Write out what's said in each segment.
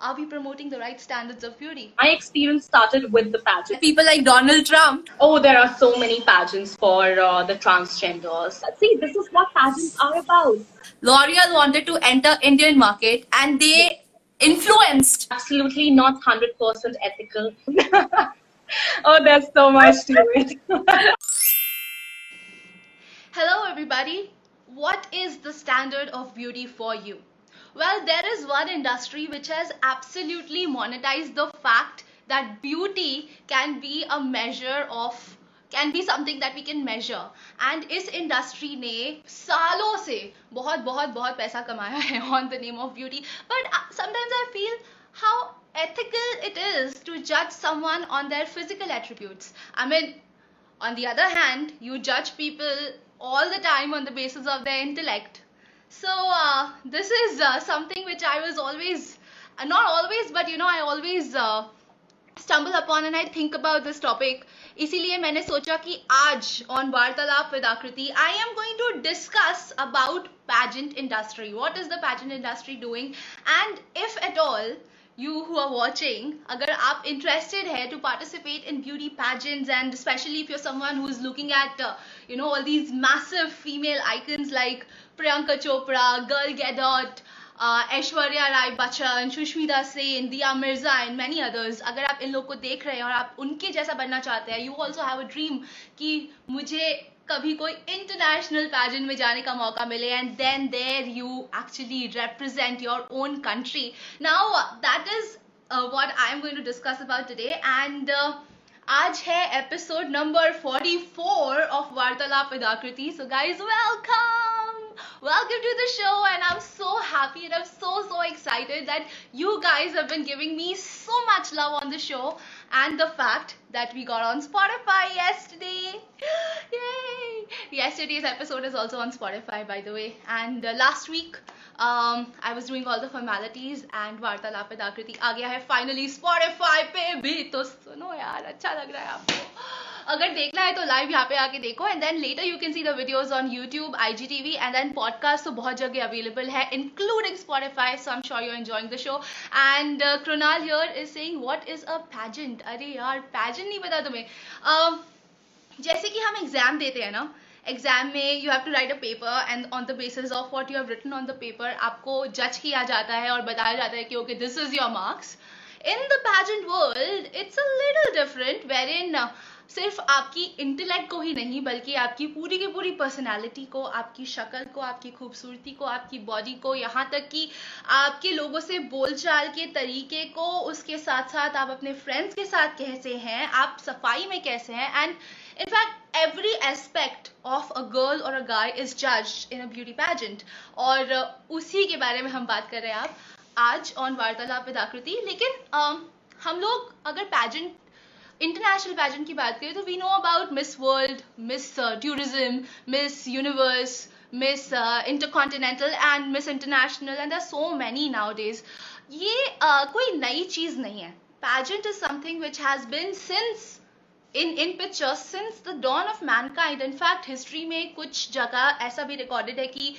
are we promoting the right standards of beauty? My experience started with the pageant. People like Donald Trump. Oh, there are so many pageants for uh, the transgenders. See, this is what pageants are about. L'Oreal wanted to enter Indian market and they influenced. Absolutely not 100% ethical. oh, there's so much to it. Hello, everybody. What is the standard of beauty for you? Well, there is one industry which has absolutely monetized the fact that beauty can be a measure of can be something that we can measure and इस industry ने सालों से बहुत बहुत बहुत पैसा कमाया है on the name of beauty but uh, sometimes I feel how ethical it is to judge someone on their physical attributes I mean on the other hand you judge people all the time on the basis of their intellect so uh, this is uh, something which I was always, uh, not always, but you know, I always uh, stumble upon and I think about this topic. इसीलिए मैंने सोचा कि आज on वार्तालाप with Akriti, I am going to discuss about pageant industry. What is the pageant industry doing? And if at all, you who are watching, agar aap interested hai to participate in beauty pageants and especially if you're someone who is looking at, uh, you know, all these massive female icons like Priyanka Chopra, Gal Gadot, uh, Rai Bachchan Sushmita Sen दिया Mirza and many others अगर आप इन लोग को देख रहे हैं और आप उनके जैसा बनना चाहते हैं you also have a dream कि मुझे कभी कोई इंटरनेशनल पैजेंट में जाने का मौका मिले and then there you actually represent your own country now that is what I am going to discuss about and uh, आज है episode number 44 of Vartalap with Aakriti so guys welcome welcome to the show and i'm so happy and i'm so so excited that you guys have been giving me so much love on the show and the fact that we got on spotify yesterday yay yesterday's episode is also on spotify by the way and uh, last week um, I was doing all the formalities and वार्तालाप with आकृति आ गया है finally Spotify पे भी तो सुनो यार अच्छा लग रहा है आपको अगर देखना है तो लाइव यहाँ पे आके देखो and then later you can see the videos on YouTube I G TV and then podcast तो बहुत जगह अवेलेबल है including Spotify so am sure you enjoying the show and Krunal here is saying what is a pageant अरे यार pageant नहीं पता तुम्हें। Uh, जैसे कि हम एग्ज़ाम देते हैं ना एग्ज़ाम में you have to write a paper and on the basis of what you have written on the paper आपको जज किया जाता है और बताया जाता है कि okay this is your marks in the pageant world it's a little different where in सिर्फ़ आपकी इंटेलेक्ट को ही नहीं बल्कि आपकी पूरी की पूरी पर्सनालिटी को आपकी शक्ल को आपकी खूबसूरती को आपकी बॉडी को यहाँ तक कि आपके लोगों से बोलचाल के तरीके को उसके साथ साथ आप अपने फ्रेंड्स के साथ कैसे हैं आप सफ़ाई में कैसे हैं and in fact every aspect of a girl और अ गाय इज़ जज इन अ ब्यूटी पैजेंट और उसी के बारे में हम बात कर रहे हैं आप आज ऑन वार्तालाप विद आकृति लेकिन uh, हम लोग अगर पैजेंट इंटरनेशनल पैजेंट की बात करें तो we know about miss world miss tourism miss universe miss intercontinental and miss international and are so many nowadays ये uh, कोई नई चीज़ नहीं है। Pageant is something which has been since in pictures since the dawn of mankind in fact history में कुछ जगह ऐसा भी रिकॉर्डेड है कि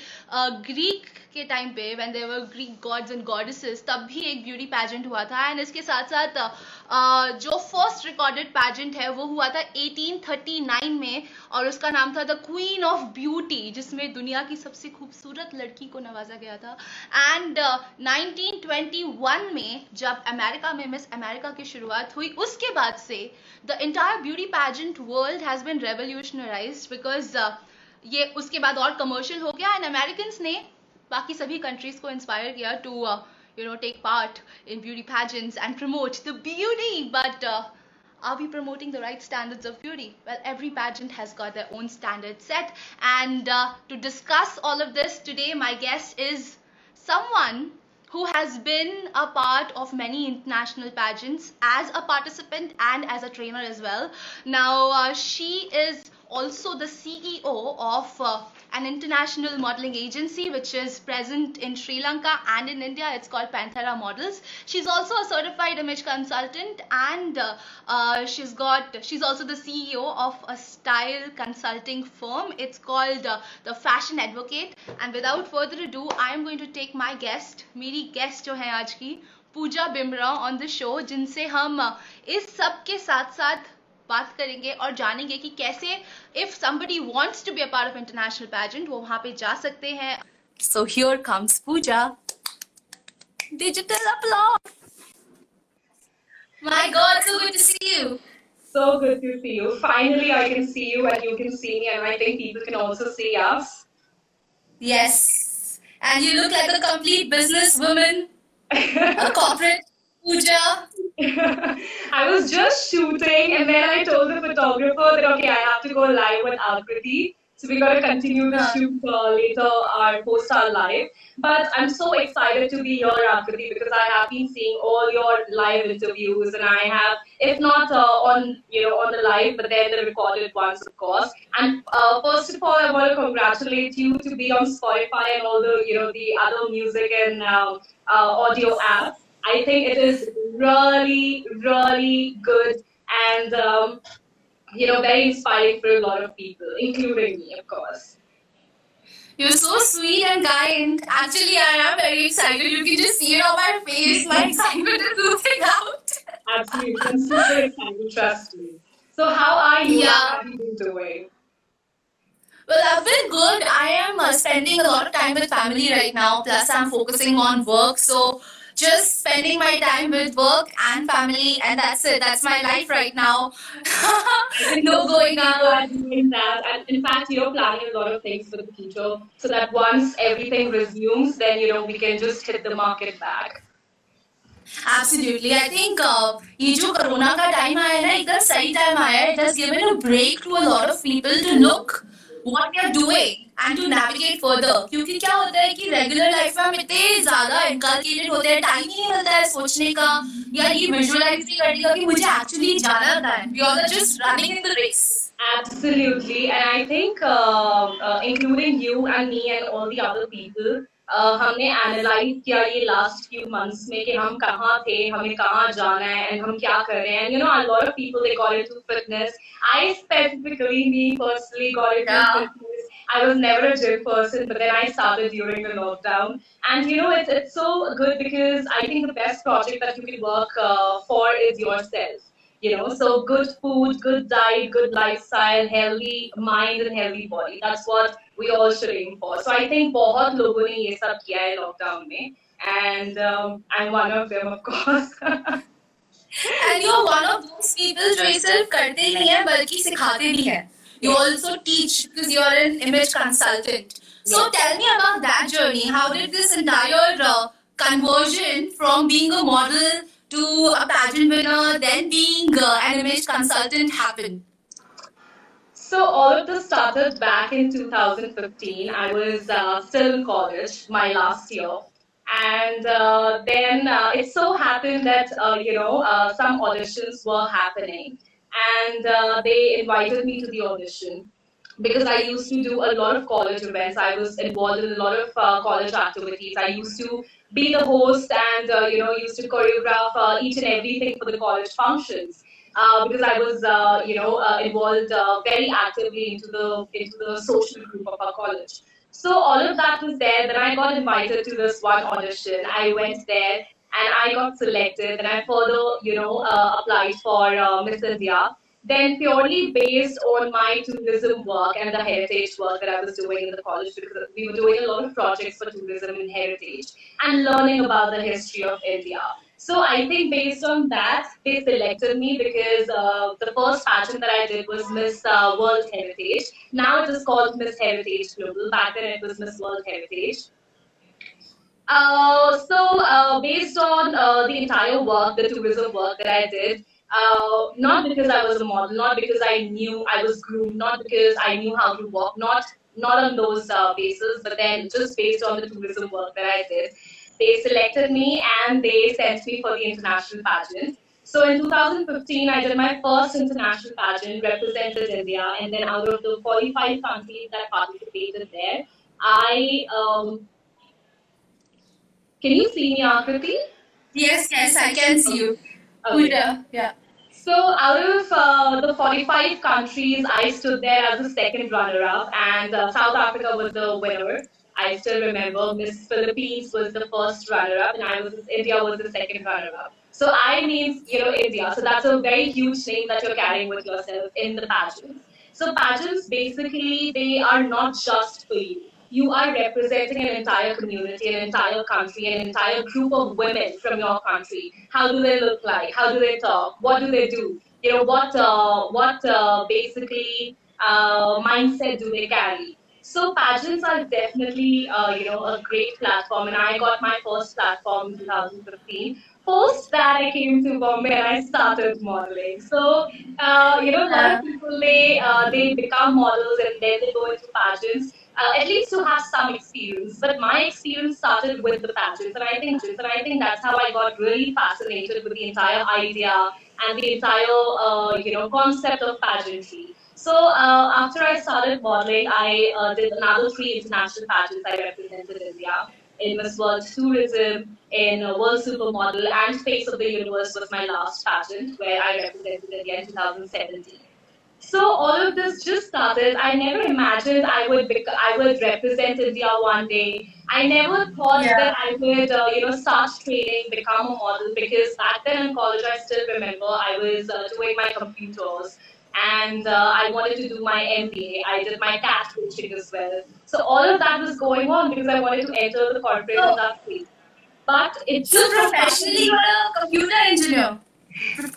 ग्रीक के टाइम पे there were Greek gods and goddesses तब भी एक ब्यूटी पैजेंट हुआ था। एंड इसके साथ साथ uh, जो फ़र्स्ट रिकॉर्डेड पैजेंट है वो हुआ था 1839 में और उसका नाम था द क्वीन ऑफ़ ब्यूटी जिसमें दुनिया की सबसे खूबसूरत लड़की को नवाजा गया था। एंड uh, 1921 में जब अमेरिका में मिस अमेरिका की शुरुआत हुई उसके बाद से the entire beauty pageant world has been revolutionise because ये उसके बाद और कमर्शियल हो गया एंड अमेरिकन ने बाकी सभी कंट्रीज को इंस्पायर किया to you know take part in beauty pageants and promote the beauty but uh, are we promoting the right standards of beauty well every pageant has got their own standard set and uh, to discuss all of this today my guest is someone who has been a part of many international pageants as a participant and as a trainer as well. Now uh, she is also the ceo of uh, an international modeling agency which is present in Sri Lanka and in India. It's called Panthera Models. She's also a certified image consultant and uh, uh, she's got she's also the CEO of a style consulting firm. It's called uh, the Fashion Advocate. And without further ado, I am going to take my guest, मेरी guest जो है आज की Pooja Bimrah on the show जिनसे हम इस सब के साथ साथ बात करेंगे और जानेंगे कि कैसे if somebody wants to be a part of international pageant वो वहाँ पे जा सकते हैं So here comes Pooja. Digital applause. My God, so good to see you. So good to see you. Finally, I can see you and you can see me, and I think people can also see us. Yes. And you look like a complete businesswoman, a corporate Pooja. I was just shooting, and then I told the photographer that okay, I have to go live with Akriti. So we got to continue the shoot uh, later, our post our live. But I'm so excited to be here, Akriti, because I have been seeing all your live interviews, and I have, if not uh, on you know on the live, but then the recorded ones, of course. And uh, first of all, I want to congratulate you to be on Spotify and all the you know the other music and uh, uh, audio apps. I think it is really, really good and um, you know very inspiring for a lot of people, including me, of course. You're so sweet and kind. Actually, I am very excited. You can just see it on my face. My excitement is oozing out. Absolutely, I'm super excited. Trust me. So, how are you? Yeah. How have you doing? Well, I've been good. I am uh, spending a lot of time with family right now. Plus, I'm focusing on work. So, just spending my time with work and family, and that's it. That's my life right now. no going You out. are doing that, and in fact, you're planning a lot of things for the future, so that once everything resumes, then you know we can just hit the market back. Absolutely. I think uh, ये जो corona का time आया है ना एकदम सही time आया है. It has given a break to a lot of people to what they are doing and to navigate further. क्योंकि क्या होता है कि रेगुलर लाइफ में हम इतने ज़्यादा इनकलकेटेड होते हैं टाइम ही नहीं मिलता है सोचने का या ये विजुअलाइज भी करने का कि मुझे एक्चुअली जाना है we are just running in the race Absolutely, and I think uh, uh, including you and me and all the other people, uh, हमने एनालाइज किया ये लास्ट फ्यू मंथ्स में कि हम कहाँ थे हमें कहाँ जाना है एंड हम क्या कर रहे हैं you know a lot of people they got into fitness I specifically me personally got into Yeah. fitness I was never a gym person but then I started during the lockdown and you know it's it's so good because I think the best project that you can work uh, for is yourself you know so good food good diet good lifestyle healthy mind and healthy body that's what we also RAM for so I think बहुत लोगों ने ये सब किया है lockdown में and I am one of them of course and you are one of those people जो ये सिर्फ़ करते ही नहीं है, बल्कि सिखाते भी हैं। You also teach because you are an image consultant so tell me about that journey how did this entire conversion from being a model to a pageant winner, then being uh, an image consultant happen? So all of this started back in 2015. I was uh, still in college, my last year. And uh, then uh, it so happened that, uh, you know, uh, some auditions were happening. And uh, they invited me to the audition because I used to do a lot of college events. I was involved in a lot of college activities. I used to be the host and, you know, used to choreograph each and everything for the college functions uh, because I was, uh, you know, uh, involved uh, very actively into the into the social group of our college. So all of that was there. Then I got invited to this one audition. I went there and I got selected. And I further, you know, uh, applied for uh, Miss India. Then purely based on my tourism work and the heritage work that I was doing in the college because we were doing a lot of projects for tourism and heritage and learning about the history of India. So I think based on that, they selected me because uh, the first pageant that I did was Miss uh, World Heritage. Now it is called Miss Heritage Global. Back then it was Miss World Heritage. Uh, so uh, based on uh, the entire work, the tourism work that I did, uh, not because I was a model, not because I knew I was groomed, not because I knew how to walk, not not on those uh, bases, but then just based on the tourism work that I did, they selected me and they sent me for the international pageant. So in 2015, I did my first international pageant, represented India, and then out of the 45 countries that participated there, I um, can you see me, Akriti? Yes, yes, I can see you. Okay. Yeah. So out of uh, the 45 countries, I stood there as the second runner-up, and uh, South Africa was the winner. I still remember Miss Philippines was the first runner-up, and I was India was the second runner-up. So I means you know India. So that's a very huge name that you're carrying with yourself in the pageants. So pageants basically they are not just for you. You are representing an entire community, an entire country, an entire group of women from your country. How do they look like? How do they talk? What do they do? You know what? Uh, what uh, basically uh, mindset do they carry? So pageants are definitely, uh, you know, a great platform, and I got my first platform in 2015. Post that, I came to Bombay and I started modeling. So, uh, you know, a lot of people they uh, they become models and then they go into pageants. Uh, at least to have some experience. But my experience started with the pageants, and I think, and I think that's how I got really fascinated with the entire idea and the entire, uh, you know, concept of pageantry. So uh, after I started modeling, I uh, did another three international pageants. I represented India in Miss World Tourism, in uh, World Supermodel, and Face of the Universe was my last pageant where I represented India in 2017. So all of this just started. I never imagined I would bec- I would represent India one day. I never thought Yeah. that I would, uh, you know, start training, become a model. Because back then in college, I still remember I was uh, doing my computers, and uh, I wanted to do my MBA. I did my CAT coaching as well. So all of that was going on because I wanted to enter the corporate So- industry. But it So professionally, you're a computer engineer.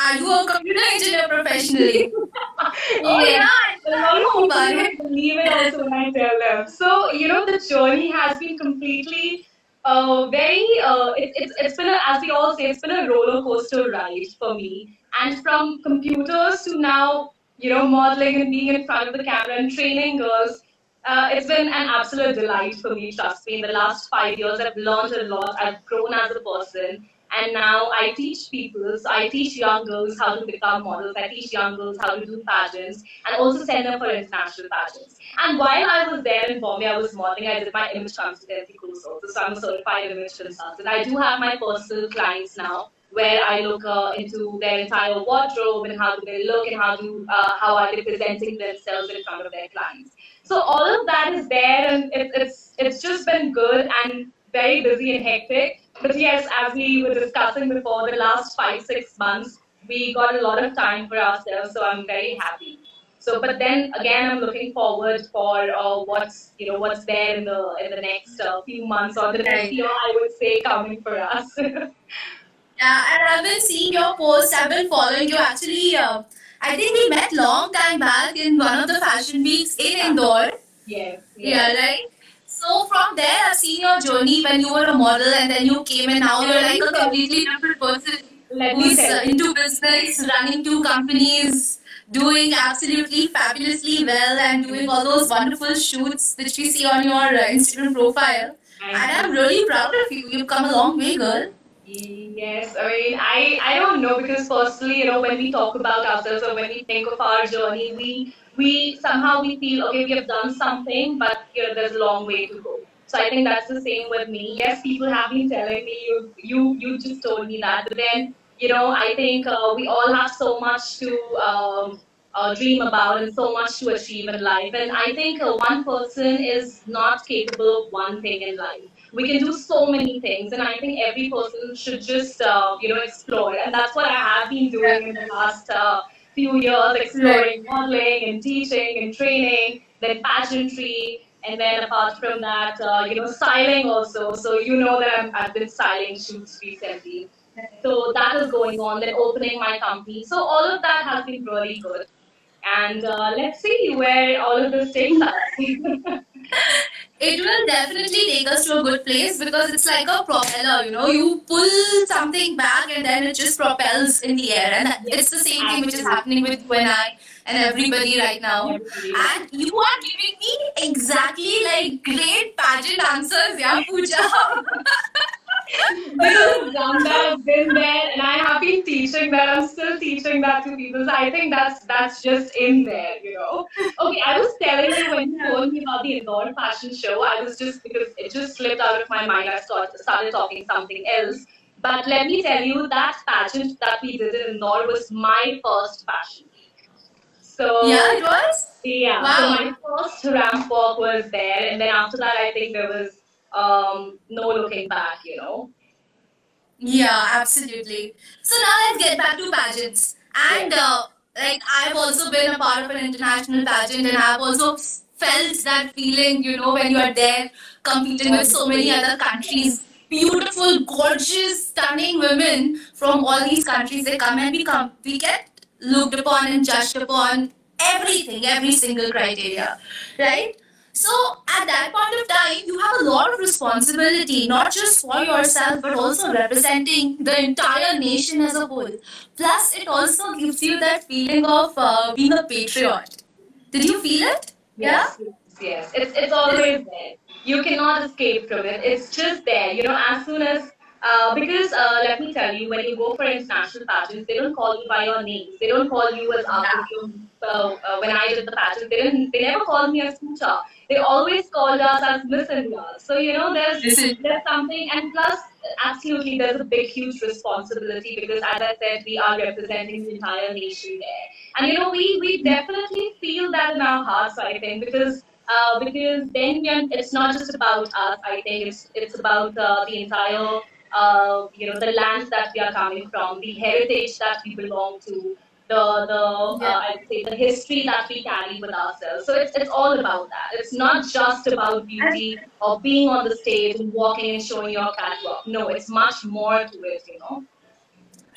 Are you a computer engineer professionally? oh Yeah. A lot of people believe it also when I tell them. So, you know, the journey has been completely uh, very, uh, it, it's, it's been, a, as we all say, it's been a roller coaster ride for me. And from computers to now, you know, modeling and being in front of the camera and training girls, uh, it's been an absolute delight for me, trust me. In the last five years, I've learned a lot. I've grown as a person. And now I teach people, so I teach young girls how to become models. I teach young girls how to do pageants and also send them for international pageants. And while I was there in Bombay, I was modeling, I did my image consultancy course also. So I'm a certified image consultant. I do have my personal clients now where I look uh, into their entire wardrobe and how do they look and how do uh, how are they presenting themselves in front of their clients. So all of that is there, and it, it's it's just been good and very busy and hectic. But yes, as we were discussing before, the last five six months we got a lot of time for ourselves, so I'm very happy. So, but then again, I'm looking forward for uh, what's you know what's there in the in the next uh, few months or the next year, I would say, coming for us. Yeah, and I've been seeing your posts. I've been following you. Actually, uh, I think we met long time back in one of the fashion weeks in Indore. yes. Yeah, right. So from there, I've seen your journey when you were a model, and then you came, and now you're like a completely different person Let who's uh, into business, running two companies, doing absolutely fabulously well, and doing all those wonderful shoots which we see on your uh, Instagram profile. And I'm really proud of you. You've come a long way, girl. Yes, I mean, I, I don't know because personally, you know, when we talk about ourselves or when we think of our journey, we we somehow we feel okay, we have done something, but you know, there's a long way to go. So I think that's the same with me. Yes, people have been telling me you you you just told me that, but then you know, I think uh, we all have so much to um, uh, dream about and so much to achieve in life. And I think uh, one person is not capable of one thing in life. We can do so many things, and I think every person should just uh, you know explore. And that's what I have been doing in the last uh, few years, exploring modeling and teaching and training, then pageantry. And then apart from that, uh, you know, styling also. So you know that I'm, I've been styling shoots recently. So that is going on, then opening my company. So all of that has been really good. And uh, let's see where all of this takes us. It will definitely take us to a good place because it's like a propeller, you know. You pull something back and then it just propels in the air, and it's the same thing which is happening with you and I and everybody right now. And you are giving me exactly like great pageant answers, yeah, Pooja. because I've done that, I've been there, and I have been teaching that. I'm still teaching that to people. So I think that's that's just in there, you know. Okay, I was telling you when told me about the Indore fashion show, I was just because it just slipped out of my mind. I start, started talking something else. But let me tell you that pageant that we did in Indore was my first fashion week. So Yeah, it was. yeah, so my first ramp walk was there, and then after that, I think there was um, no looking back, you know. Yeah, absolutely. So now let's get back to pageants. And uh, like I've also been a part of an international pageant, and I've also felt that feeling, you know, when you are there competing with so many other countries. Beautiful, gorgeous, stunning women from all these countries. They come and we come, we get looked upon and judged upon everything, every single criteria, right? So at that point of time, you have a lot of responsibility, not just for yourself, but also representing the entire nation as a whole. Plus, it also gives you that feeling of uh, being a patriot. Did you feel it? Yeah? Yes, yes, yes. It's it's always there. You cannot escape from it. It's just there. You know, as soon as uh, because uh, let me tell you, when you go for international pageants, they don't call you by your names. They don't call you as Yeah. Aputyum. Uh, uh, when I did the pageant, they didn't. They never called me as Pooja. They always called us as Miss India. So you know, there's there's something, and plus, absolutely, there's a big, huge responsibility because, as I said, we are representing the entire nation there. And you know, we we definitely that in our hearts, I think, because uh, because then we are, it's not just about us. I think it's it's about uh, the entire uh, you know the lands that we are coming from, the heritage that we belong to, the the Yeah. uh, I'd say the history that we carry with ourselves. So it's it's all about that. It's not just about beauty or being on the stage and walking and showing your catwalk. No, it's much more to it. You know.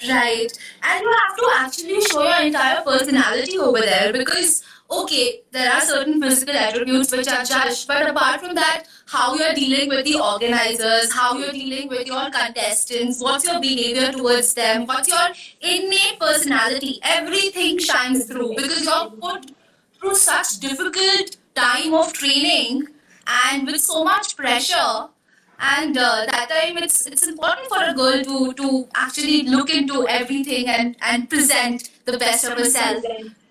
Right. And you have to actually show your entire personality over there because, okay, there are certain physical attributes which are judged, but apart from that, how you're dealing with the organizers, how you're dealing with your contestants, what's your behavior towards them, what's your innate personality, everything shines through because you're put through such difficult time of training and with so much pressure and uh, that time it's it's important for a girl to to actually look into everything and and present the best of herself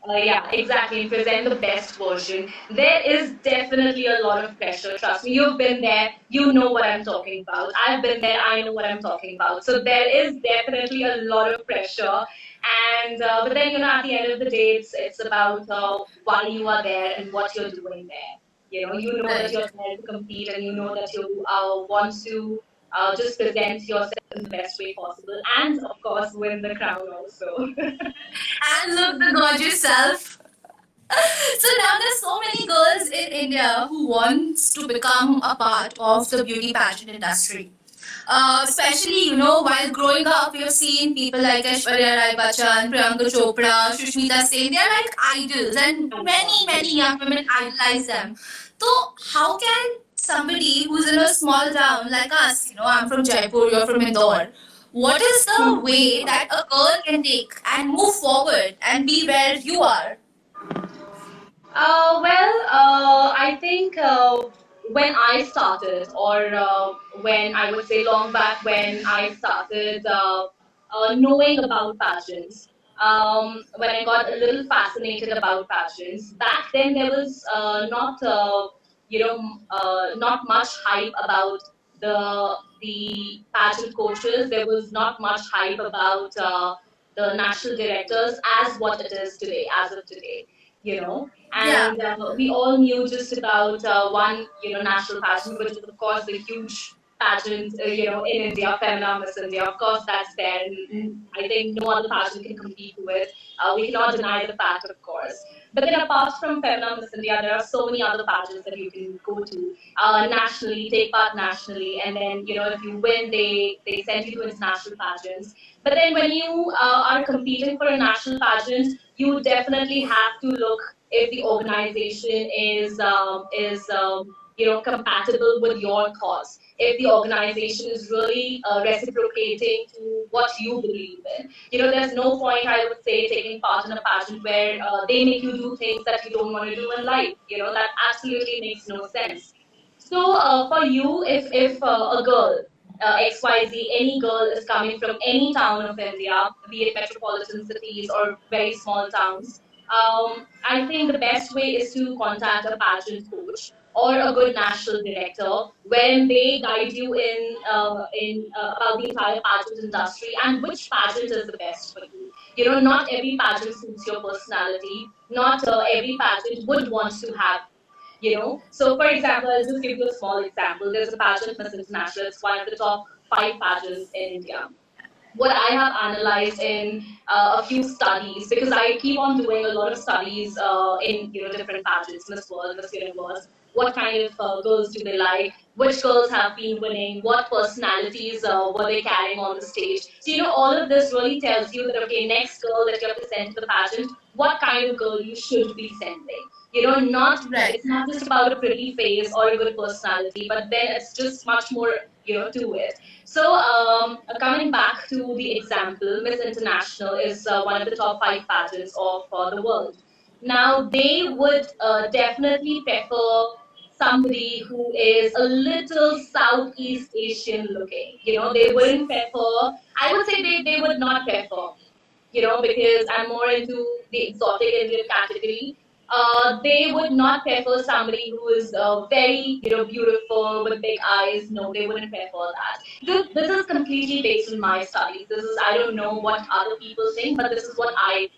uh, yeah, exactly. Present the best version. There is definitely a lot of pressure. Trust me, you've been there. You know what I'm talking about. I've been there. I know what I'm talking about. So there is definitely a lot of pressure. And uh, but then you know, at the end of the day, it's it's about uh, why you are there and what you're doing there. You know, you know that you're there to compete, and you know that you uh, want to uh, just present yourself in the best way possible, and of course, win the crown also. and look the gorgeous self so now there's so many girls in India who wants to become a part of the beauty pageant industry. Uh, especially, you know, while growing up, we've seen people like Aishwarya Rai Bachchan, Priyanka Chopra, Sushmita Sen. They're like idols, and many, many young women idolize them. So, how can somebody who's in a small town like us, you know, I'm from Jaipur, you're from Indore, what is the way that a girl can take and move forward and be where you are? Uh, well, uh, I think uh, when I started, or uh, when I would say long back when I started uh, uh, knowing about pageants, um, when I got a little fascinated about pageants, back then there was uh, not, uh, you know, uh, not much hype about the the pageant coaches. There was not much hype about the national directors as what it is today, as of today you know? Yeah. and uh, we all knew just about uh, one you know national pageant which is of course the huge pageant uh, you know in india femina miss india. Of course that's there and, and i think no other pageant can compete with uh, we cannot deny the fact of course. But then apart from femina miss india there are so many other pageants that you can go to uh, nationally take part nationally and then you know if you win they they send you to international pageants. But then when you uh, are competing for a national pageant, you definitely have to look if the organization is um, is um, you know compatible with your cause. If the organization is really uh, reciprocating to what you believe in, you know, there's no point I would say taking part in a pageant where uh, they make you do things that you don't want to do in life. You know, that absolutely makes no sense. So uh, for you, if if uh, a girl, uh, XYZ, any girl is coming from any town of India, be it metropolitan cities or very small towns, um, I think the best way is to contact a pageant coach or a good national director when they guide you in uh, in uh, about the entire pageant industry and which pageant is the best for you. you know, not every pageant suits your personality. Not uh, every pageant would want to have, you know. So, for example, I'll just give you a small example. There's a pageant, Miss International. It's one of the top five pageants in India what I have analyzed in uh, a few studies, because I keep on doing a lot of studies uh, in you know different pageants, Miss World, Miss Universe. What kind of uh, girls do they like? Which girls have been winning? What personalities uh, were they carrying on the stage? So you know all of this really tells you that okay, next girl that you have to send to the pageant, what kind of girl you should be sending. You know, not Right. it's not just about a pretty face or a good personality, but then it's just much more you know to it. So, um, coming back to the example, Miss International is uh, one of the top five pageants of uh, the world. Now, they would uh, definitely prefer somebody who is a little Southeast Asian looking. You know, they wouldn't prefer, I would say they, they would not prefer, you know, because I'm more into the exotic Indian category. Uh, they would not prefer somebody who is uh, very, you know, beautiful with big eyes. No, they wouldn't prefer that. This, this is completely based on my studies. This is I don't know what other people think, but this is what I,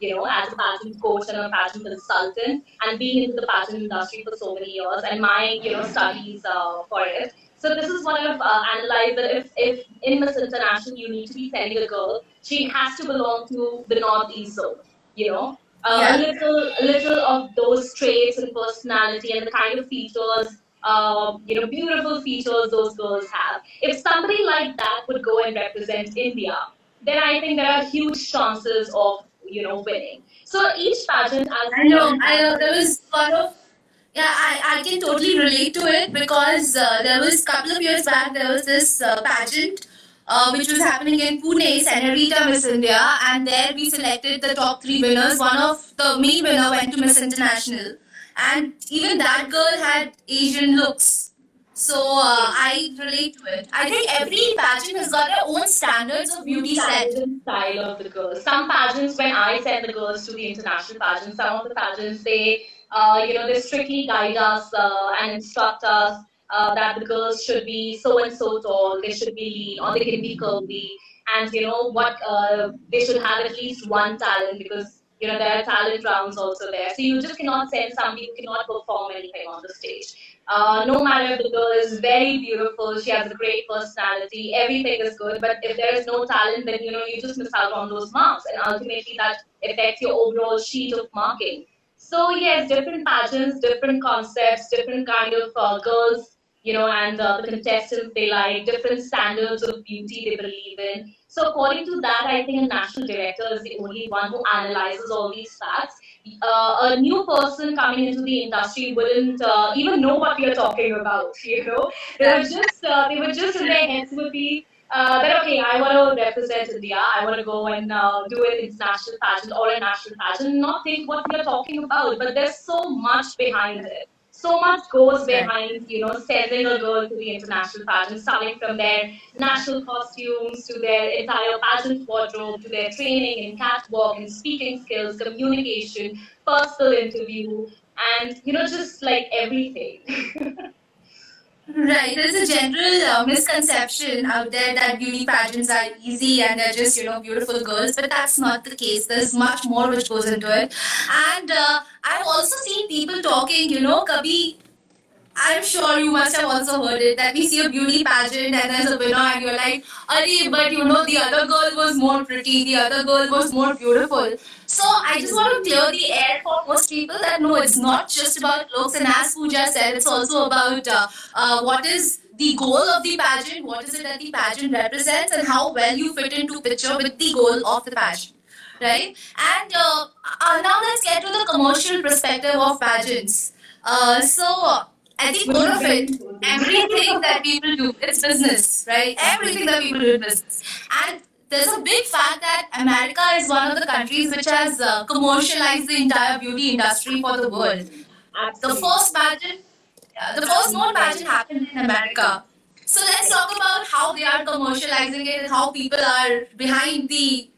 you know, as a pageant coach and a pageant consultant, and being into the pageant industry for so many years, and my, you know, studies uh, for it. So this is what I've uh, analyzed that if, if in Miss International you need to be sending a girl, she has to belong to the Northeast zone, you know. Uh, Yeah. A little, a little of those traits and personality and the kind of features, um, you know, beautiful features those girls have. If somebody like that would go and represent India, then I think there are huge chances of, you know, winning. So each pageant, as I know, I know. There was a lot of yeah, I, I can totally relate to it because uh, there was a couple of years back there was this uh, pageant uh, which was happening in Pune, Senorita Miss India, and there we selected the top three winners. One of the main winner went to Miss International, and even that girl had Asian looks. So uh, I relate to it. I think every pageant has got their own standards of beauty set. style of the girls. Some pageants, when I send the girls to the international pageants, some of the pageants they, uh, you know, they strictly guide us uh, and instruct us uh, that the girls should be so and so tall, they should be lean, or they can be curvy, and you know what, uh, they should have at least one talent because you know there are talent rounds also there. So you just cannot send somebody who cannot perform anything on the stage. Uh, no matter if the girl is very beautiful, she has a great personality, everything is good, but if there is no talent, then you know you just miss out on those marks, and ultimately that affects your overall sheet of marking. So yes, different pageants, different concepts, different kind of uh, girls, you know, and uh, the contestants they like, different standards of beauty they believe in. So according to that, I think a national director is the only one who analyzes all these facts uh, a new person coming into the industry wouldn't uh, even know what we are talking about. You know, they were just uh, they were just in their heads would be uh, that okay, I want to represent India. I want to go and uh, do an international pageant or a national pageant. Not think what we are talking about, but there's so much behind it. So much goes behind, you know, sending a girl to the international pageant, starting from their national costumes to their entire pageant wardrobe to their training in catwalk and speaking skills, communication, personal interview, and you know, just like everything. Right, there's a general uh, misconception out there that beauty pageants are easy and they're just, you know, beautiful girls, but that's not the case. There's much more which goes into it. And uh, I've also seen people talking, you know, Kabhi, I'm sure you must have also heard it that we see a beauty pageant and there's a winner and you're like, Arey, but you know, the other girl was more pretty, the other girl was more beautiful. So I just want to clear the air for most people that no, it's not just about looks. And as Pooja said, it's also about uh, uh, what is the goal of the pageant, what is it that the pageant represents, and how well you fit into picture with the goal of the pageant. Right? And uh, uh, now let's get to the commercial perspective of pageants. Uh, so, at the core of it, everything that people do, it's business, right? Everything that people do is business. And there's a big fact that America is one of the countries which has uh, commercialized the entire beauty industry for the world. The first pageant, uh, the first known pageant happened in America. So let's talk about how they are commercializing it and how people are behind the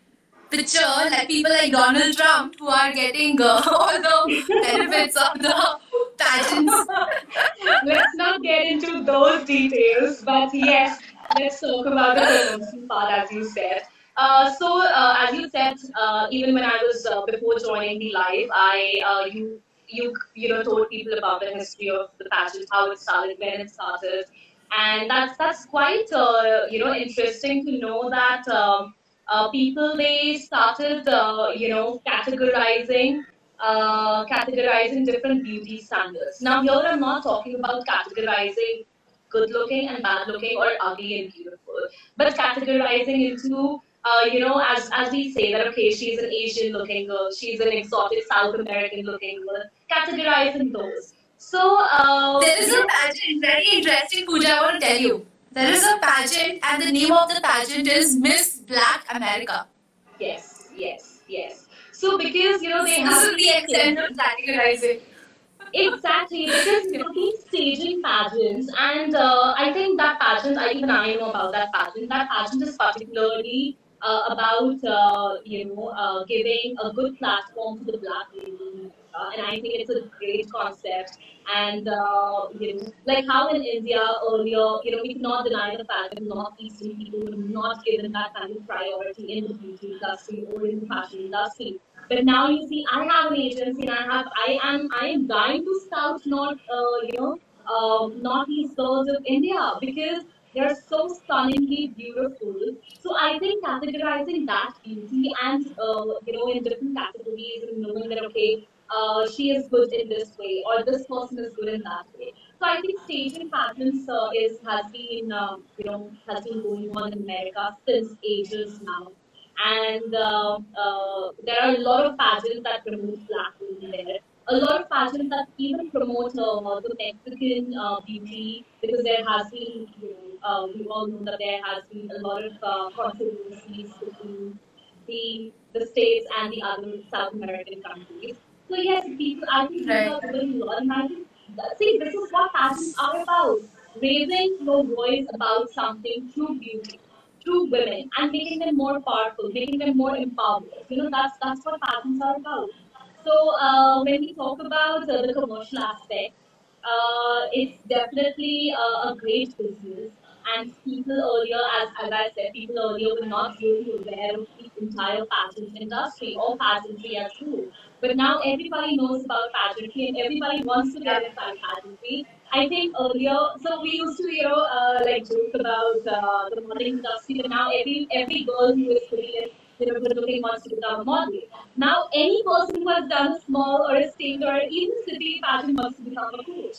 picture, like people like Donald Trump who are getting uh, all the benefits of the pageants. let's not get into those details, but yes, let's talk about the promotion part, as you said. Uh, so, uh, as you said, uh, even when I was uh, before joining the live, I uh, you you you know told people about the history of the pageant, how it started, when it started, and that's that's quite uh, you know interesting to know that um, people they started uh, you know categorizing uh, categorizing different beauty standards. Now here I'm not talking about categorizing good looking and bad looking or ugly and beautiful, but categorizing into uh, you know, as as we say that okay, she's an Asian looking girl, she's an exotic South American looking girl, categorizing those. So uh, There is a pageant, very interesting, Pooja, I want to tell you. There is a pageant, and the name of the pageant is Miss Black America. yes, yes, yes. So because you know they This have the extent of categorizing. Exactly, because you know these staging pageants, and uh, I think that pageant, I even I know about that pageant. That pageant is particularly uh, about uh, you know uh, giving a good platform to the black lady, uh, and I think it's a great concept. And uh, you know, like how in India earlier, you know, we cannot deny the fact that Northeastern people were not given that kind of priority in the beauty industry or in the fashion industry. But now you see, I have an agency, and I have, I am, I am dying to scout not, uh, you know, um, northeast girls of India because they're so stunningly beautiful. So I think categorizing that beauty and, uh, you know, in different categories and knowing that okay, uh, she is good in this way or this person is good in that way. So I think staging pageants uh, is has been, um, you know, has been going on in America since ages now and uh, uh, there are a lot of pageants that promote black women there. A lot of pageants that even promote uh, the Mexican uh, beauty because there has been, you know, uh, we all know that there has been a lot of uh, controversies between the the states and the other South American countries. So yes, people, I think people Right. are doing a lot, and I think that- see this is what pageants are about: raising your voice about something through beauty through women and making them more powerful, making them more empowered. You know, that's that's what pageants are about. So uh, when we talk about uh, the commercial aspect, uh, it's definitely uh, a great business. And people earlier, as, as I said, people earlier were not really aware of the entire pageant industry or pageantry as whole. But now everybody knows about pageantry and everybody wants to get inside pageantry. I think earlier, so we used to, you know, uh, like joke about uh, the modeling industry, but now every every girl who is pretty and you know good looking wants to become a model. Now any person who has done a small or a state or even city pageant wants to become a coach.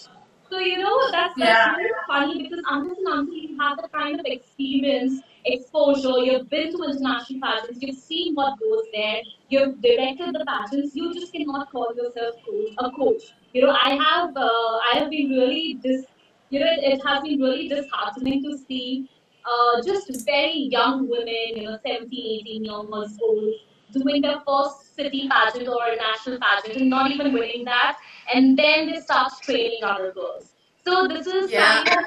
So you know that's that's Yeah. really funny because unless and until you have the kind of experience, exposure, you've been to international pageants, you've seen what goes there, you've directed the pageants, you just cannot call yourself coach, a coach. You know, I have uh, I have been really dis you know, it, it has been really disheartening to see uh, just very young women, you know, 17, 18 years old, doing their first city pageant or a national pageant and not even winning that. And then they start training other girls. So this is Yeah. kind of,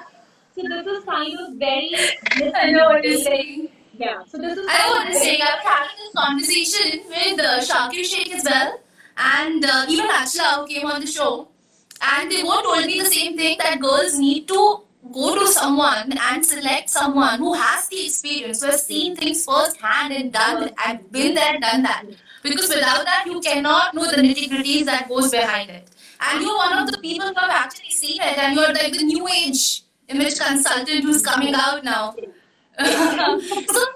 so this is kind of very I know what you're saying. Yeah. So this is I know kind what of you're saying. I was having this conversation with uh, Shakir Sheikh as well, and uh, even Achla who came on the show, and they both told me the same thing that girls need to go to someone and select someone who has the experience, who has seen things firsthand and done and been there and done that. Because without that, you cannot know the nitty gritties that goes behind it. And you're one of the people who have actually seen it, and you're like the new age image consultant who's coming out now. so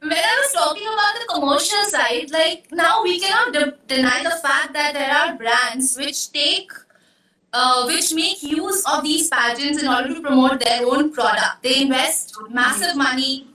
when I was talking about the commercial side, like now we cannot de- deny the fact that there are brands which take, uh, which make use of these pageants in order to promote their own product. They invest massive money,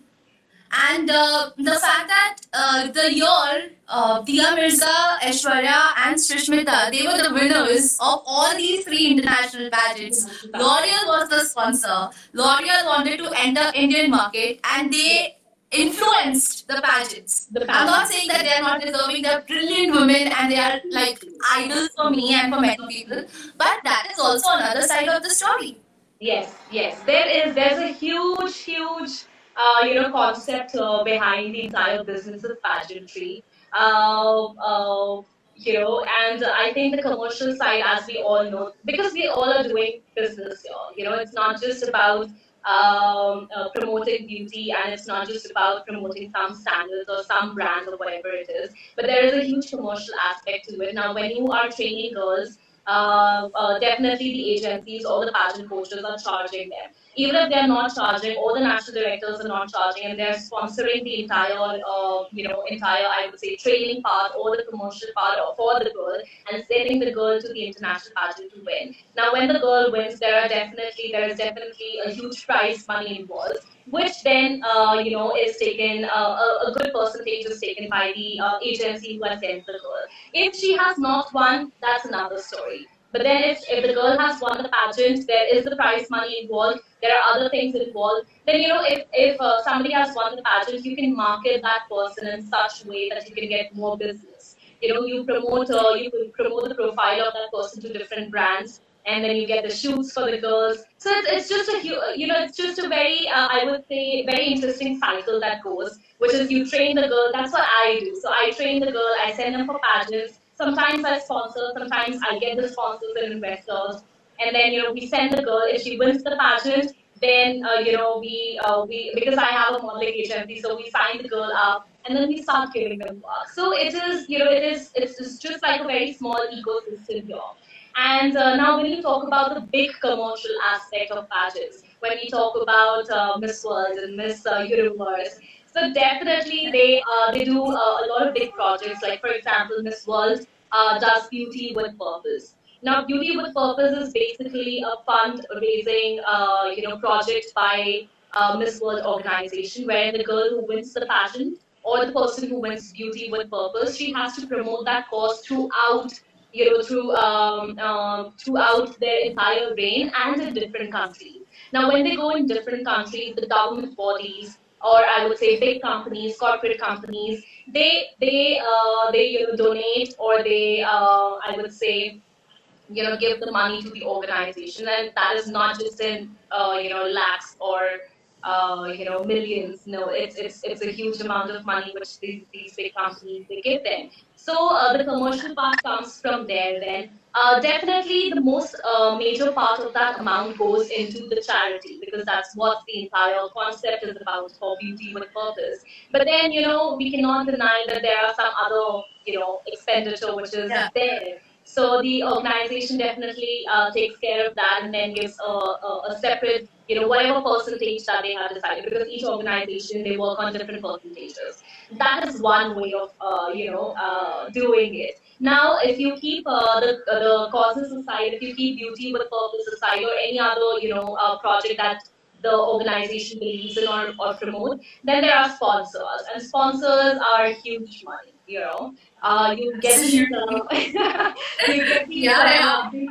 and uh, the fact that uh, the year uh, Dia Mirza, Aishwarya, and Sushmita, they were the winners of all these three international pageants. L'Oreal was the sponsor. L'Oreal wanted to enter Indian market, and they influenced the pageants. The I'm not saying that they're not deserving. They're brilliant women, and they are like idols for me and for many people. But that is also another side of the story. Yes, yes. There is there's a huge, huge uh, you know concept uh, behind the entire business of pageantry. Uh, uh, you know, and I think the commercial side, as we all know, because we all are doing business here. You know, it's not just about um, uh, promoting beauty, and it's not just about promoting some standards or some brand or whatever it is, but there is a huge commercial aspect to it. Now, when you are training girls, uh, definitely the agencies or the pageant coaches are charging them even if they're not charging, or the national directors are not charging, and they're sponsoring the entire, uh, you know, entire, I would say, training part or the promotional part for the girl, and sending the girl to the international pageant to win. Now, when the girl wins, there are definitely there is definitely a huge prize money involved, which then, uh, you know, is taken uh, a, good percentage is taken by the uh, agency who has sent the girl. If she has not won, that's another story. But then if, if the girl has won the pageant, there is the prize money involved, there are other things involved. Then, you know, if, if uh, somebody has won the pageant, you can market that person in such a way that you can get more business. You know, you promote, uh, you promote the profile of that person to different brands and then you get the shoots for the girls. So it's, it's just a you know it's just a very uh, I would say very interesting cycle that goes, which is you train the girl. That's what I do. So I train the girl. I send them for pageants. Sometimes I sponsor, sometimes I get the sponsors and investors. And then, you know, we send the girl. If she wins the pageant, then, uh, you know, we, uh, we, because I have a modeling agency, so we sign the girl up and then we start giving them work. So it is, you know, it is, it's, it's just like a very small ecosystem here. And uh, now when you talk about the big commercial aspect of pageants, when we talk about uh, Miss World and Miss uh, Universe, so definitely they uh, they do a lot of big projects. Like for example, Miss World does Beauty with Purpose. Now, Beauty with Purpose is basically a fundraising uh, you know project by uh, Miss World organization, where the girl who wins the pageant or the person who wins Beauty with Purpose, she has to promote that cause throughout you know through um, uh, throughout their entire reign and in different countries. Now, when they go in different countries, the government bodies or I would say big companies, corporate companies, they they uh, they you know, donate or they uh, I would say you know give the money to the organization, and that is not just in uh, you know lakhs or uh, you know millions. No, it's it's it's a huge amount of money which these, these big companies they give them. So uh, the commercial part comes from there then. Uh, definitely the most uh, major part of that amount goes into the charity because that's what the entire concept is about for beauty with purpose. But then, you know, we cannot deny that there are some other, you know, expenditure which is yeah. there. So the organization definitely uh, takes care of that and then gives a, a, a, separate, you know, whatever percentage that they have decided because each organization, they work on different percentages. That is one way of, uh, you know, uh, doing it. Now, if you keep uh, the, the causes aside, if you keep beauty with purpose aside, or any other you know uh, project that the organization believes in or, or promote, then there are sponsors, and sponsors are huge money. You know, uh, you get these, uh, you get these yeah, big,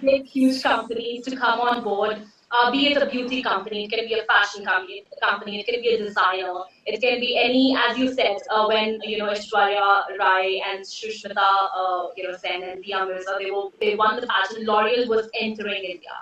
big, huge companies to come on board uh, be it a beauty company, it can be a fashion company, company, it can be a designer, it can be any, as you said, uh, when you know Aishwarya Rai and Sushmita, uh, you know Sen and Dia Mirza, they were they won the pageant. L'Oreal was entering India,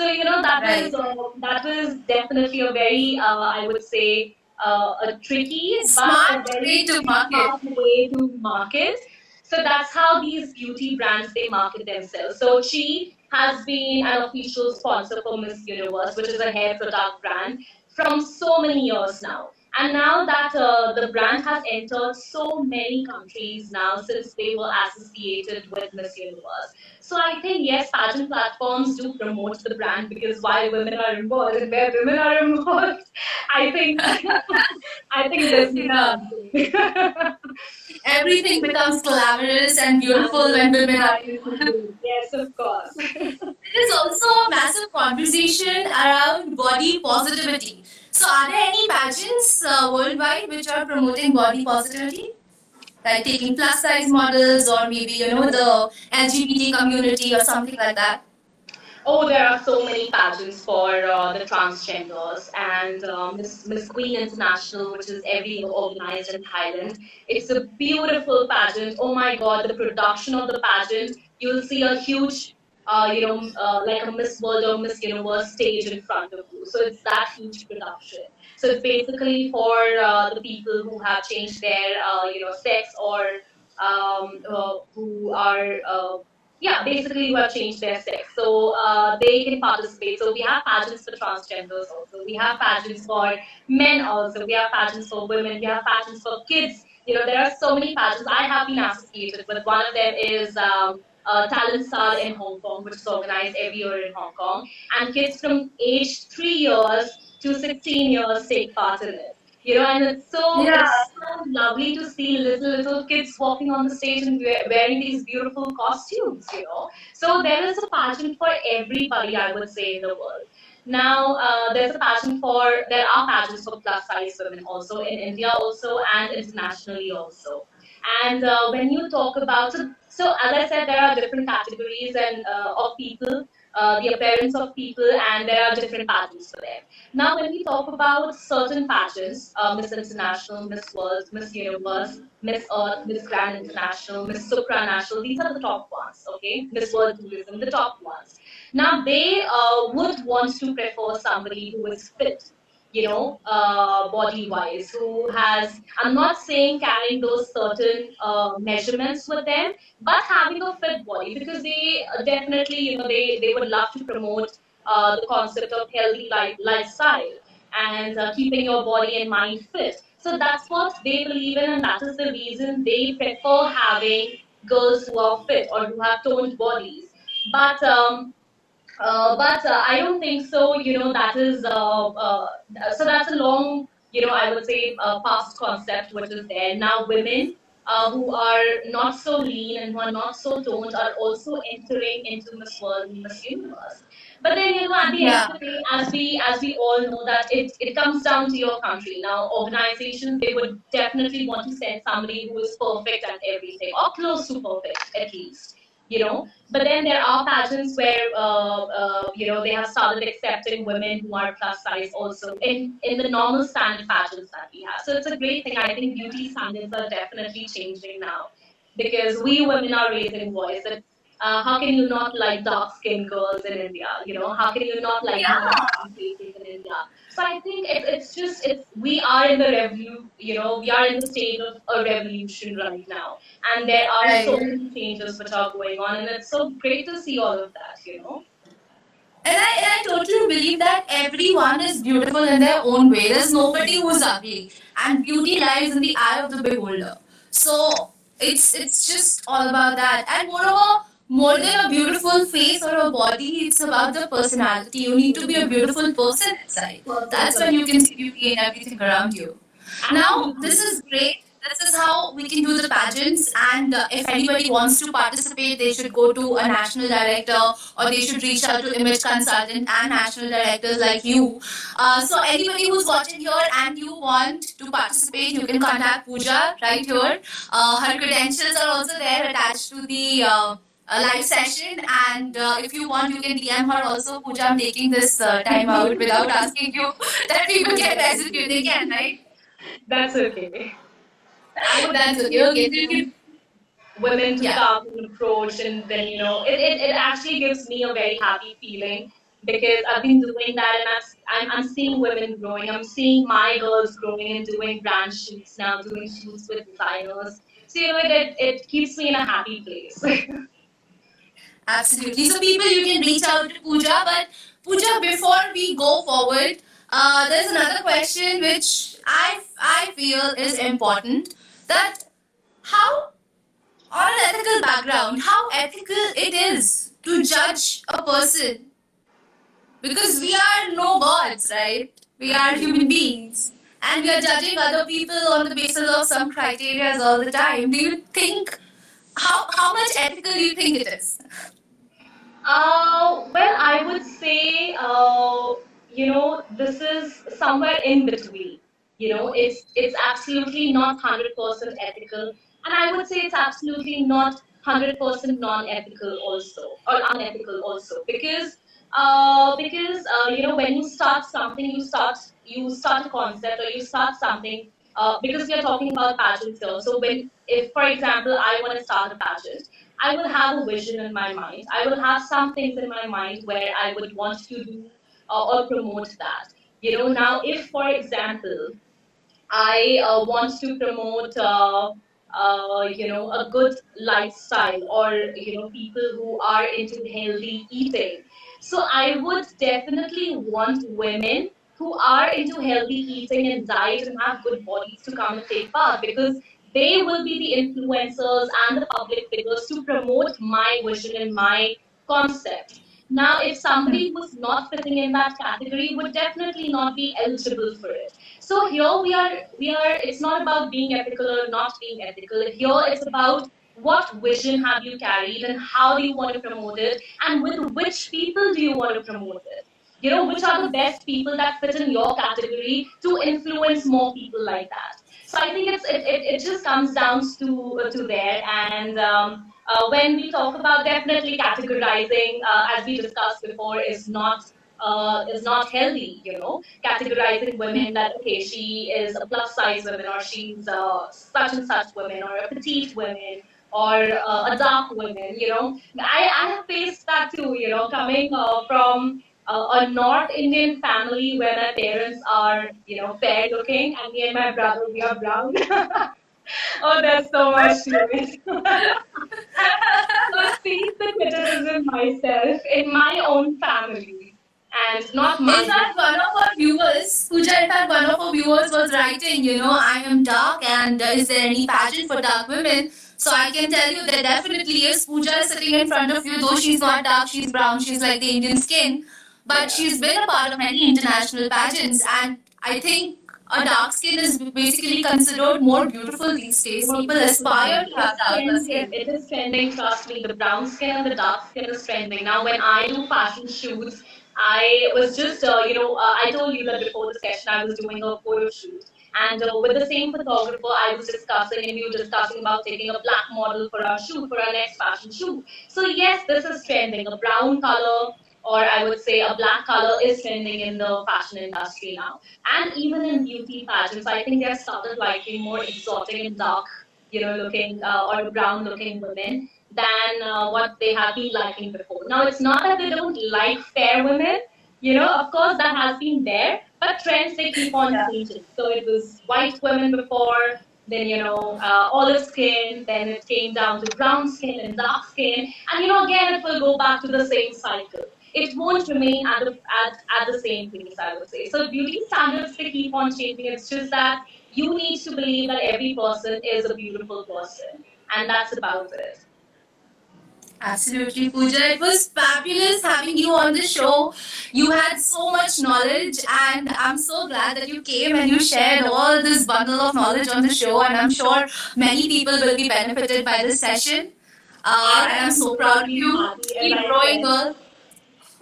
so you know that right. was uh, that was definitely a very, uh, I would say, uh, a tricky smart but a very way to market. way to market. So that's how these beauty brands they market themselves. So she has been an official sponsor for Miss Universe, which is a hair product brand, from so many years now. And now that uh, the brand has entered so many countries now since they were associated with Miss Universe. So I think yes, pageant platforms do promote the brand because while women are involved and where women are involved, I think I think there's enough. Everything becomes glamorous and beautiful when women are involved. Yes, of course. there is also a massive conversation around body positivity. So, are there any pageants uh, worldwide which are promoting body positivity? Like taking plus size models or maybe, you know, the LGBT community or something like that? Oh, there are so many pageants for uh, the transgenders and uh, Miss, Miss Queen International, which is every year organized in Thailand. It's a beautiful pageant. Oh my God, the production of the pageant, you'll see a huge uh, you know, uh, like a Miss World or Miss Universe stage in front of you. So it's that huge production. So it's basically for uh, the people who have changed their, uh, you know, sex or um, uh, who are, uh, yeah, basically who have changed their sex. So uh, they can participate. So we have pageants for transgenders also. We have pageants for men also. We have pageants for women. We have pageants for kids. You know, there are so many pageants. I have been associated with. One of them is um, uh, Talent Star in Hong Kong, which is organized every year in Hong Kong. And kids from age three years to 16 years take part in it. You know, and it's so, Yeah. it's so lovely to see little, little kids walking on the stage and wearing these beautiful costumes, you know. So there is a pageant for everybody, I would say, in the world. Now, uh, there's a pageant for, there are pageants for plus size women also in India also and internationally also. And uh, when you talk about, so, so as I said, there are different categories and uh, of people, uh, the appearance of people, and there are different pageants for them. Now, when we talk about certain pageants, uh, Miss International, Miss World, Miss Universe, Miss Earth, Miss Grand International, Miss Supranational, these are the top ones, okay? Miss World Tourism, the top ones. Now, they uh, would want to prefer somebody who is fit, you know, uh, body wise, who has, I'm not saying carrying those certain uh, measurements with them, but having a fit body because they uh, definitely, you know, they, they would love to promote uh, the concept of healthy life, lifestyle and uh, keeping your body and mind fit. So that's what they believe in, and that is the reason they prefer having girls who are fit or who have toned bodies. But um, but uh, I don't think so. You know, that is uh, uh, so that's a long, you know, I would say uh, past concept which is there. Now, women uh, who are not so lean and who are not so toned are also entering into Miss World and Miss Universe. But then, you know, at the Yeah. end of the day, as we as we all know that it, it comes down to your country. Now, organizations they would definitely want to send somebody who is perfect at everything or close to perfect at least you know. But then there are pageants where, uh, uh, you know, they have started accepting women who are plus size also in, in the normal standard pageants that we have. So it's a great thing. I think beauty standards are definitely changing now because we women are raising voice that uh, how can you not like dark skinned girls in India? You know, how can you not like Yeah. Faces in India? So I think it, it's just it's we are in the revolu you know we are in the state of a revolution right now, and there are so many changes which are going on, and it's so great to see all of that. You know. And I, and I totally believe that everyone is beautiful in their own way. There's nobody who's ugly. And beauty lies in the eye of the beholder. So it's it's just all about that. And moreover, more than a beautiful face or a body, it's about the personality. You need to be a beautiful person inside. That's when you can see beauty in everything around you. Now, this is great. This is how we can do the pageants. And uh, if anybody wants to participate, they should go to a national director or they should reach out to image consultant and national directors like you. Uh, so anybody who's watching here and you want to participate, you can contact Pooja right here. Uh, her credentials are also there attached to the uh, live session. And uh, if you want, you can DM her also. Pooja, I'm taking this uh, time out without asking you that people can message you. They can, right? That's okay. That's okay. Okay. So you can, Women to Yeah. come and approach, and then you know, it, it, it actually gives me a very happy feeling because I've been doing that, and I'm I'm seeing women growing. I'm seeing my girls growing and doing brand shoots now, doing shoots with designers. So you know, it it keeps me in a happy place. absolutely. So people, you can reach out to Pooja. But Pooja, before we go forward, uh, there's another question which I I feel is important. That how on an ethical background, how ethical it is to judge a person because we are no gods, right? We are human beings. And we are judging other people on the basis of some criteria all the time. Do you think how how much ethical do you think it is? Uh, well, I would say, uh, you know, this is somewhere in between. You know, it's it's absolutely not hundred percent ethical, and I would say it's absolutely not hundred percent non-ethical also or unethical also because uh, because uh, you know when you start something, you start you start a concept or you start something. Uh, because we are talking about pageants here. So when, if for example, I want to start a pageant, I will have a vision in my mind. I will have some things in my mind where I would want to do uh, or promote that. You know, now if, for example, I uh, want to promote, uh, uh, you know, a good lifestyle or, you know, people who are into healthy eating. So I would definitely want women who are into healthy eating and diet and have good bodies to come and take part because they will be the influencers and the public figures to promote my vision and my concept. Now, if somebody hmm. who's not fitting in that category would definitely not be eligible for it. So here we are, we are, it's not about being ethical or not being ethical. Here it's about what vision have you carried and how do you want to promote it and with which people do you want to promote it you know which are the best people that fit in your category to influence more people like that so i think it's it, it, it just comes down to to there and um, uh, when we talk about definitely categorizing uh, as we discussed before is not uh, is not healthy, you know, categorizing women that, okay, she is a plus size woman or she's uh, such and such woman or a petite woman or uh, a dark woman, you know. I, I have faced that too, you know, coming uh, from uh, a North Indian family where my parents are, you know, fair looking and me and my brother, we are brown. oh, there's so much to it. so seeing the criticism myself in my own family and not my In fact, one of our viewers, Pooja, in fact, one of our viewers was writing, you know, I am dark and uh, is there any pageant for dark women? So I can tell you there definitely is. Pooja is sitting in front of you, though she's not dark, she's brown, she's like the Indian skin. But she's been a part of many international pageants, and I think a dark skin is basically considered more beautiful these days. People aspire to have darker skin. It is trending, trust me. The brown skin and the dark skin is trending. Now, when I do fashion shoots, I was just, uh, you know, uh, I told you that before the session I was doing a photo shoot. And uh, with the same photographer, I was discussing, and we were discussing about taking a black model for our shoot, for our next fashion shoot. So, yes, this is trending. A brown color, or I would say a black color is trending in the fashion industry now. And even in beauty pageants, I think they've started liking more exotic and dark, you know, looking uh, or brown looking women than uh, what they have been liking before. Now, it's not that they don't like fair women, you know, of course that has been there, but trends they keep on changing. So it was white women before, then you know uh, olive skin, then it came down to brown skin and dark skin, and you know again it will go back to the same cycle. It won't remain at the at, at the same pace, I would say. So beauty standards they keep on changing. It's just that you need to believe that every person is a beautiful person, and that's about it. Absolutely, Pooja. It was fabulous having you on the show. You had so much knowledge, and I'm so glad that you came and you shared all this bundle of knowledge on the show. And I'm sure many people will be benefited by this session. Uh, and I'm so proud of you. Keep growing, girl.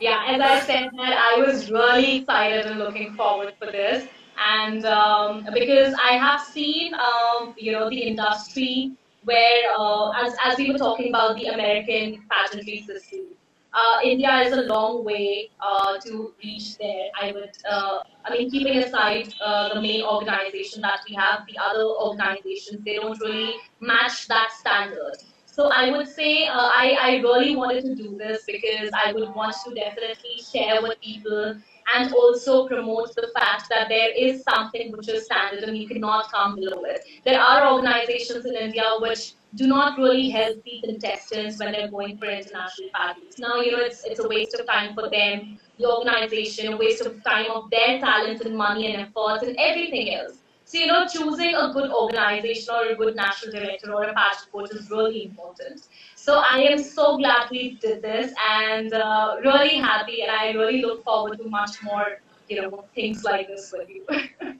Yeah, as I said that I was really excited and looking forward for this, and um, because I have seen, um, you know, the industry where, uh, as, as we were talking about the American pageantry system, uh, India is a long way uh, to reach there. I would, uh, I mean, keeping aside uh, the main organization that we have, the other organizations, they don't really match that standard. So I would say uh, I, I really wanted to do this because I would want to definitely share with people and also promote the fact that there is something which is standard and you cannot come below it. There are organizations in India which do not really help the contestants when they're going for international pageants. Now, you know, it's, it's a waste of time for them, the organization, a waste of time of their talent and money and efforts and everything else. So, you know, choosing a good organization or a good national director or a pageant coach is really important. So I am so glad we did this and uh, really happy and I really look forward to much more, you know, things like this with you.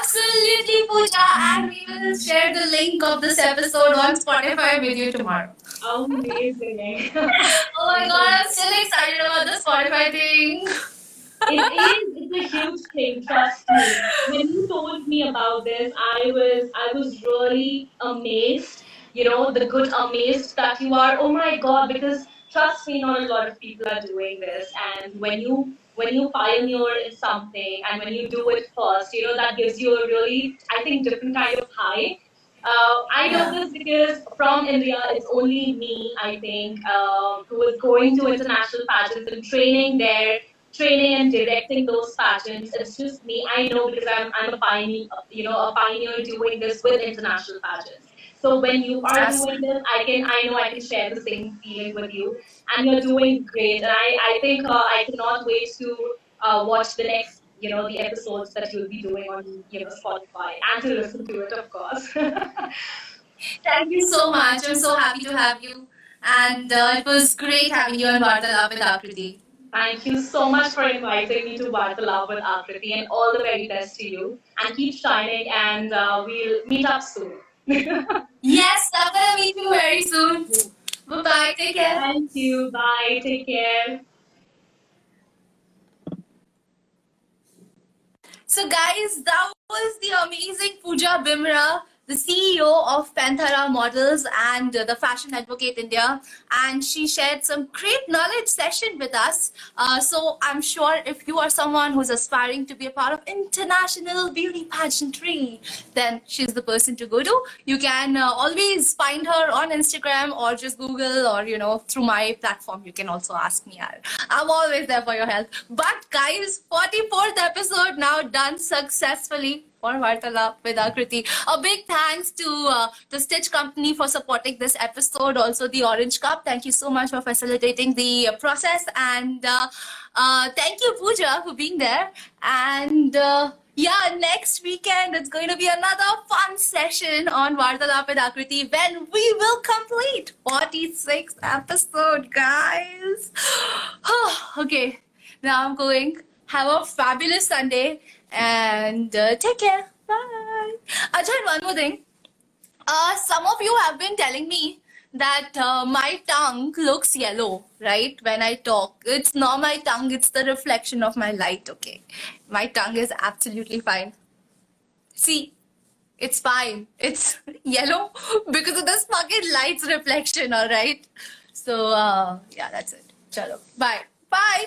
Absolutely, Pooja. And we will share the link of this episode on Spotify with you tomorrow. Amazing. Oh my god, I'm still excited about the Spotify thing. it is huge thing trust me. When you told me about this i was i was really amazed you know the good amazed that you are oh my god because trust me not a lot of people are doing this. And when you when you pioneer in something and when you do it first you know that gives you a really i think different kind of high. Uh, I know this because from India, it's only me, I think, um, who is going to international pageants and training there training and directing those pageants. It's just me. I know because I'm, I'm a pioneer, you know, a pioneer doing this with international pageants. So when you are Yes. doing this, I can, I know I can share the same feeling with you, and you're doing great. And I, I think uh, I cannot wait to uh, watch the next, you know, the episodes that you'll be doing on, you know, Spotify and to listen to it, of course. Thank you so much. I'm so happy to have you. And uh, it was great having you on Vartalap with Akriti. Thank you so much for inviting me to Vartalap with Akriti, and all the very best to you. And keep shining, and uh, we'll meet up soon. Yes, I'm gonna meet you very soon. Bye bye. Take care. Thank you. Bye. Take care. So, guys, that was the amazing Pooja Bimra, the CEO of Panthera Models and uh, the Fashion Advocate India, and she shared some great knowledge session with us. Uh, so, I'm sure if you are someone who's aspiring to be a part of international beauty pageantry, then she's the person to go to. You can uh, always find her on Instagram or just Google or you know through my platform. You can also ask me. I'm always there for your help. But guys, 44th episode now done successfully for Vartalap with Akriti. A big thanks to uh, the Stitch Company for supporting this episode. Also the Orange Cup. Thank you so much for facilitating the uh, process and uh, uh, thank you Pooja for being there. And uh, yeah, next weekend it's going to be another fun session on Vartalap with Akriti when we will complete 46th episode, guys. okay, now I'm going. Have a fabulous Sunday and uh, take care. Bye. Ajay, one more thing. Uh, some of you have been telling me that uh, my tongue looks yellow, right? When I talk, it's not my tongue, it's the reflection of my light, okay? My tongue is absolutely fine. See, it's fine. It's yellow because of this fucking light's reflection, alright? So, uh, yeah, that's it. Chalo. Bye. Bye.